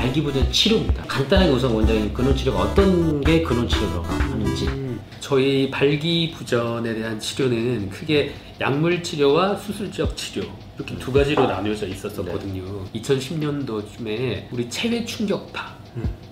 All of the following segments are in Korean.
발기부전 치료입니다. 간단하게 우선 원장님 근원 치료가 어떤 게 근원 치료라고 하는지. 음, 저희 발기부전에 대한 치료는 크게 약물 치료와 수술적 치료 이렇게 두 가지로 나뉘어져 있었었거든요. 2010년도쯤에 우리 체외 충격파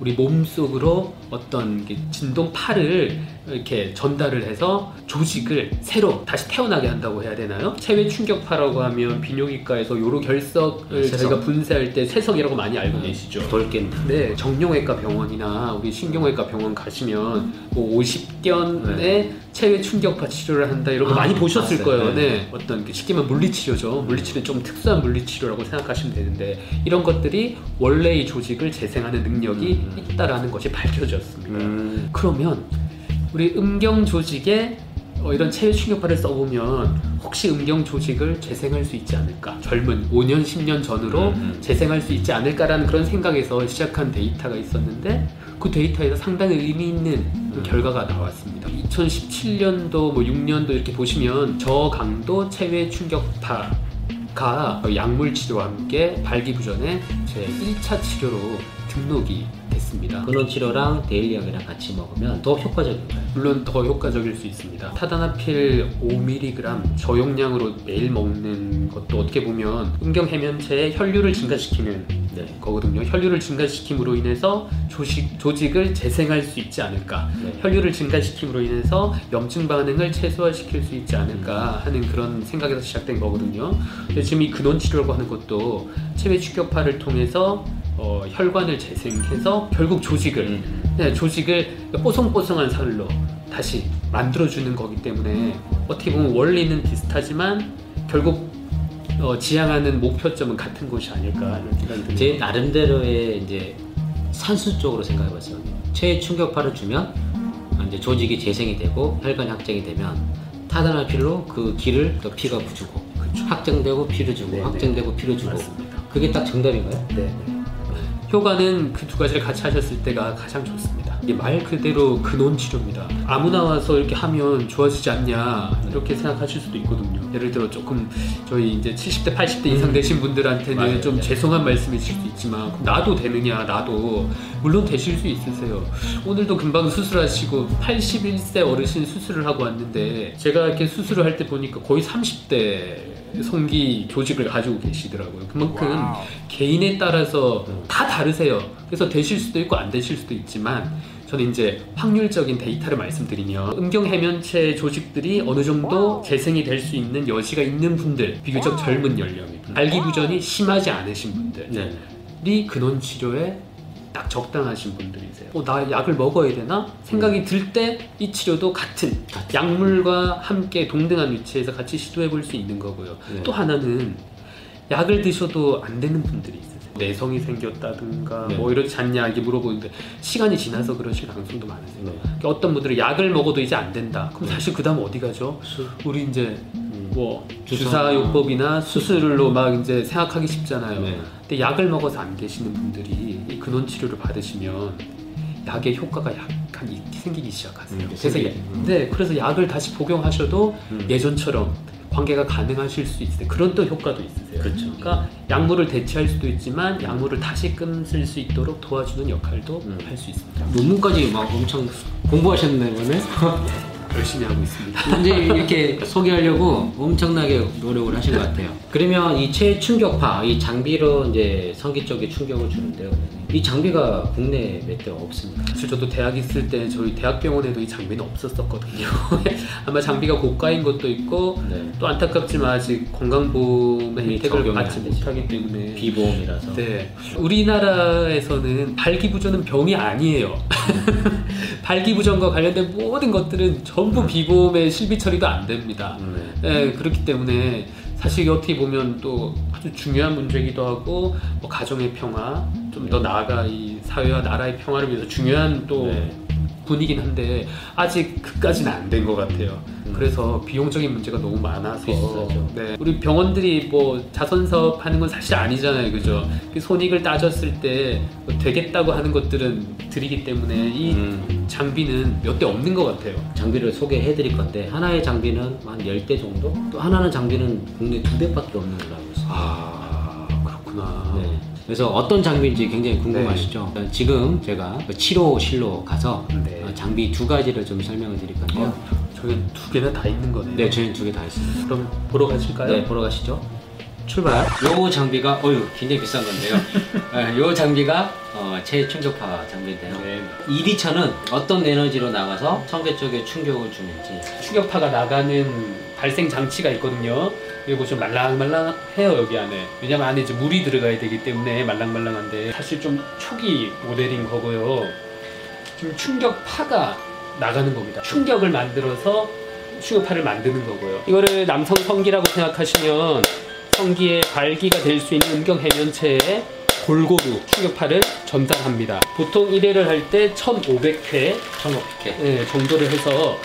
우리 몸속으로 어떤 게 진동파를 이렇게 전달을 해서 조직을 새로 다시 태어나게 한다고 해야 되나요? 체외 충격파라고 하면 비뇨기과에서 요로 결석을 세석. 저희가 분쇄할 때 세석이라고 많이 알고 계시죠. 돌겠 네, 정형외과 병원이나 우리 신경외과 병원 가시면 뭐 50견의 체외 충격파 치료를 한다 이런 거 아, 많이 보셨을 봤어요. 거예요. 네. 네. 어떤 그 쉽게 말하면 물리치료죠. 물리치료는 좀 특수한 물리치료라고 생각하시면 되는데 이런 것들이 원래의 조직을 재생하는 능력이 음. 있다라는 것이 밝혀졌습니다. 음. 그러면 우리 음경 조직에 어, 이런 체외 충격파를 써보면 혹시 음경 조직을 재생할 수 있지 않을까? 젊은 5년, 10년 전으로 음, 음. 재생할 수 있지 않을까라는 그런 생각에서 시작한 데이터가 있었는데 그 데이터에서 상당히 의미 있는 그 결과가 나왔습니다. 2017년도, 뭐 6년도 이렇게 보시면 저강도 체외 충격파 가 약물 치료와 함께 발기부전의 제 1차 치료로 등록이 됐습니다. 근원 치료랑 데일리약이랑 같이 먹으면 더 효과적인가요? 물론 더 효과적일 수 있습니다. 타다나필 5mg 저용량으로 매일 먹는 것도 어떻게 보면 음경 해면체의 혈류를 증가시키는 네. 거거든요. 혈류를 증가시킴으로 인해서 조직, 조직을 재생할 수 있지 않을까. 네. 혈류를 증가시킴으로 인해서 염증 반응을 최소화시킬 수 있지 않을까 하는 그런 생각에서 시작된 거거든요. 근데 지금 이 근원 치료라고 하는 것도 체외 축격파를 통해서 어, 혈관을 재생해서 결국 조직을 음. 네, 조직을 뽀송뽀송한 살로 다시 만들어주는 거기 때문에 어떻게 보면 원리는 비슷하지만 결국 어, 지향하는 목표점은 같은 곳이 아닐까 이런 생각이 듭니다. 제 나름대로의 이제 산수 쪽으로 생각해봤어요. 체외 충격파를 주면 이제 조직이 재생이 되고 혈관 확장이 되면 타다나필로 그 길을 또 피가 주고 확장되고 피를 주고 네, 확장되고 피를 주고 맞습니다. 그게 딱 정답인가요? 네. 효과는 그 두 가지를 같이 하셨을 때가 가장 좋습니다. 이게 말 그대로 근원 치료입니다. 아무나 와서 이렇게 하면 좋아지지 않냐 이렇게 생각하실 수도 있거든요. 예를 들어 조금 저희 이제 70대, 80대 이상 되신 분들한테는 맞아요. 좀 죄송한 말씀이실 수 있지만 나도 되느냐 나도 물론 되실 수 있으세요. 오늘도 금방 수술하시고 81세 어르신 수술을 하고 왔는데 제가 이렇게 수술을 할 때 보니까 거의 30대 성기 조직을 가지고 계시더라고요. 그만큼 개인에 따라서 다 다르세요. 그래서 되실 수도 있고 안 되실 수도 있지만 저는 이제 확률적인 데이터를 말씀드리면 음경 해면체 조직들이 어느 정도 재생이 될 수 있는 여지가 있는 분들, 비교적 젊은 연령의 발기부전이 심하지 않으신 분들이 네. 근원 치료에 딱 적당하신 분들이세요. 어, 나 약을 먹어야 되나? 생각이 들 때 이 치료도 같은 약물과 함께 동등한 위치에서 같이 시도해 볼 수 있는 거고요. 네. 또 하나는 약을 드셔도 안 되는 분들이 있으세요. 내성이 생겼다든가 네. 뭐 이렇지 않냐 이게 물어보는데 시간이 지나서 그러실 가능성도 많으세요. 네. 그러니까 어떤 분들은 약을 먹어도 이제 안 된다. 그럼 사실 그 다음 어디 가죠? 우리 이제 뭐 주사. 주사요법이나 수술로 막 이제 생각하기 쉽잖아요. 네. 근데 약을 먹어서 안 되시는 분들이 이 근원 치료를 받으시면 약의 효과가 약간 이- 생기기 시작하세요. 음, 그래서 생기기. 예- 음. 네, 그래서 약을 다시 복용하셔도 음. 예전처럼 관계가 가능하실 수 있어요. 그런 또 효과도 있으세요. 그렇죠. 그러니까 약물을 대체할 수도 있지만 약물을 다시 끊을 수 있도록 도와주는 역할도 음. 할수 있습니다. 논문까지 막 엄청 공부하셨네 오늘. 열심히 하고 있습니다. 이제 이렇게 소개하려고 엄청나게 노력을 하신 것 같아요. 그러면 이 체충격파, 이 장비로 이제 성기 쪽에 충격을 주는데요. 이 장비가 국내에 몇 대 없습니다. 사실 저도 대학 있을 때 저희 대학병원에도 이 장비는 없었었거든요. 아마 장비가 고가인 것도 있고 네. 또 안타깝지만 아직 건강보험의 혜택을 받지. 못하기 때문에 비보험이라서. 네. 우리나라에서는 발기부전은 병이 아니에요. 발기부전과 관련된 모든 것들은 전부 비보험의 실비 처리도 안 됩니다. 음, 네, 그렇기 때문에 사실 어떻게 보면 또 아주 중요한 문제이기도 하고 뭐 가정의 평화 좀 더 나아가 이 사회와 나라의 평화를 위해서 중요한 또 네. 분이긴 한데 아직 그까지는 안 된 것 같아요. 음. 그래서 비용적인 문제가 너무 많아서 비싸죠. 네, 우리 병원들이 뭐 자선 사업 하는 건 사실 아니잖아요, 그죠? 그 손익을 따졌을 때 뭐 되겠다고 하는 것들은 드리기 때문에 이 음. 장비는 몇 대 없는 것 같아요. 장비를 소개해 드릴 건데 하나의 장비는 한 10대 정도? 또 하나는 장비는 국내 두 대밖에 없는 걸로 알고 있습니다. 아 그렇구나. 네. 그래서 어떤 장비인지 굉장히 궁금하시죠? 지금 제가 그 치료실로 가서 네. 어, 장비 두 가지를 좀 설명을 드릴 건데요. 어, 저기 두 개나 다 있는 거네요. 네, 저희는 두 개 다 있습니다. 그럼 보러 가실까요? 네, 보러 가시죠. 출발. 요 장비가 어유 굉장히 비싼 건데요. 네, 요 장비가 어, 체충격파 장비인데요. 네. 이 리처는 어떤 에너지로 나가서 성계 쪽에 충격을 주는지 충격파가 나가는 발생 장치가 있거든요. 여기 보시면 말랑말랑해요 여기 안에. 왜냐면 안에 이제 물이 들어가야 되기 때문에 말랑말랑한데 사실 좀 초기 모델인 거고요. 지금 충격파가 나가는 겁니다. 충격을 만들어서 충격파를 만드는 거고요. 이거를 남성 성기라고 생각하시면 성기의 발기가 될 수 있는 음경 해면체에 골고루 충격파를 전달합니다. 보통 1회를 할 때 1,500회 1500개. 네, 정도를 해서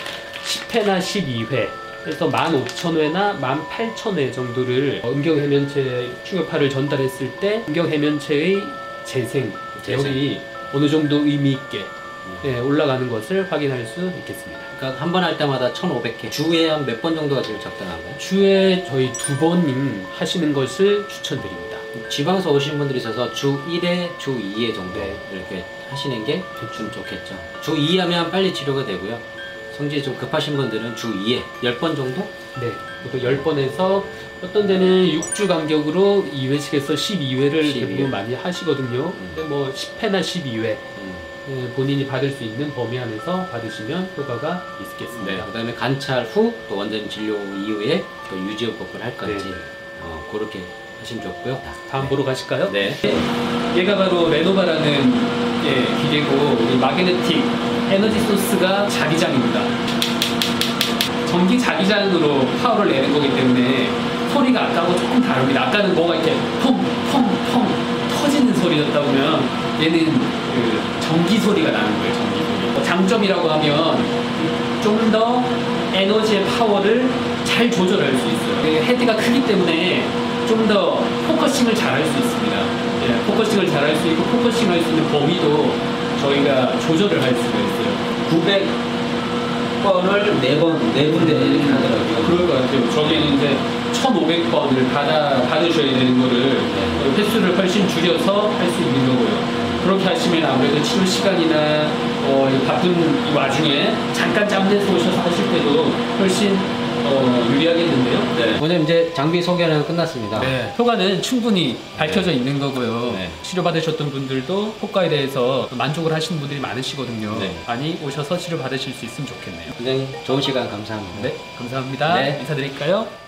10회나 12회 그래서 15,000회나 18,000회 정도를 음경 해면체 충격파를 전달했을 때 음경 해면체의 재생, 재생. 여기 어느 정도 의미 있게 네, 올라가는 것을 확인할 수 있겠습니다. 그러니까 한 번 할 때마다 1500개. 주에 한 몇 번 정도가 제일 적당한가요? 주에 저희 두번 하시는 것을 추천드립니다. 지방에서 오신 분들이 있어서 주 1회, 주 2회 정도 네. 이렇게 하시는 게 좀 좋겠죠. 주 2회 하면 빨리 치료가 되고요. 성질이 좀 급하신 분들은 주 2회, 10번 정도? 네, 또 10번에서 어떤 데는 6주 간격으로 2회씩해서 12회를 12회. 대부분 많이 하시거든요. 음. 근데 뭐 10회나 12회 음. 예, 본인이 받을 수 있는 범위 안에서 받으시면 효과가 있겠습니다. 네. 그다음에 관찰 후 또 원장님 진료 이후에 또 유지요법을 할 건지 네. 어, 그렇게 하시면 좋고요. 다음 네. 보러 가실까요? 네. 얘가 바로 레노바라는 예, 기계고 이 마그네틱 에너지 소스가 자기장입니다. 전기 자기장으로 파워를 내는 거기 때문에 소리가 아까하고 조금 다릅니다. 아까는 뭐가 이렇게 펑펑펑 터지는 소리였다면 얘는 그 전기 소리가 나는 거예요. 전기 소리. 뭐 장점이라고 하면 좀 더 에너지의 파워를 잘 조절할 수 있어요. 그 헤드가 크기 때문에 좀 더 focusing을 잘 할 수 있습니다. 예, focusing을 잘 할 수 있고 focusing 할 수 있는 범위도 저희가 조절을 할 수가 있어요. 900번을 네 번, 네 군데 이렇게 하더라고요. 그럴 것 같아요. 저기는 이제 1,500번을 받아, 받으셔야 되는 거를 네. 횟수를 훨씬 줄여서 할 수 있는 거고요. 그렇게 하시면 아무래도 치료 시간이나 어, 이 바쁜 이 와중에 잠깐 짬내서 오셔서 하실 때도 훨씬 어, 유리하겠는데요. 네. 원장님 이제 장비 소개는 끝났습니다. 네, 효과는 충분히 밝혀져 있는 거고요. 네. 치료받으셨던 분들도 효과에 대해서 만족을 하시는 분들이 많으시거든요. 네. 많이 오셔서 치료 받으실 수 있으면 좋겠네요. 원장님 좋은 시간 감사합니다. 네, 감사합니다. 네. 인사드릴까요?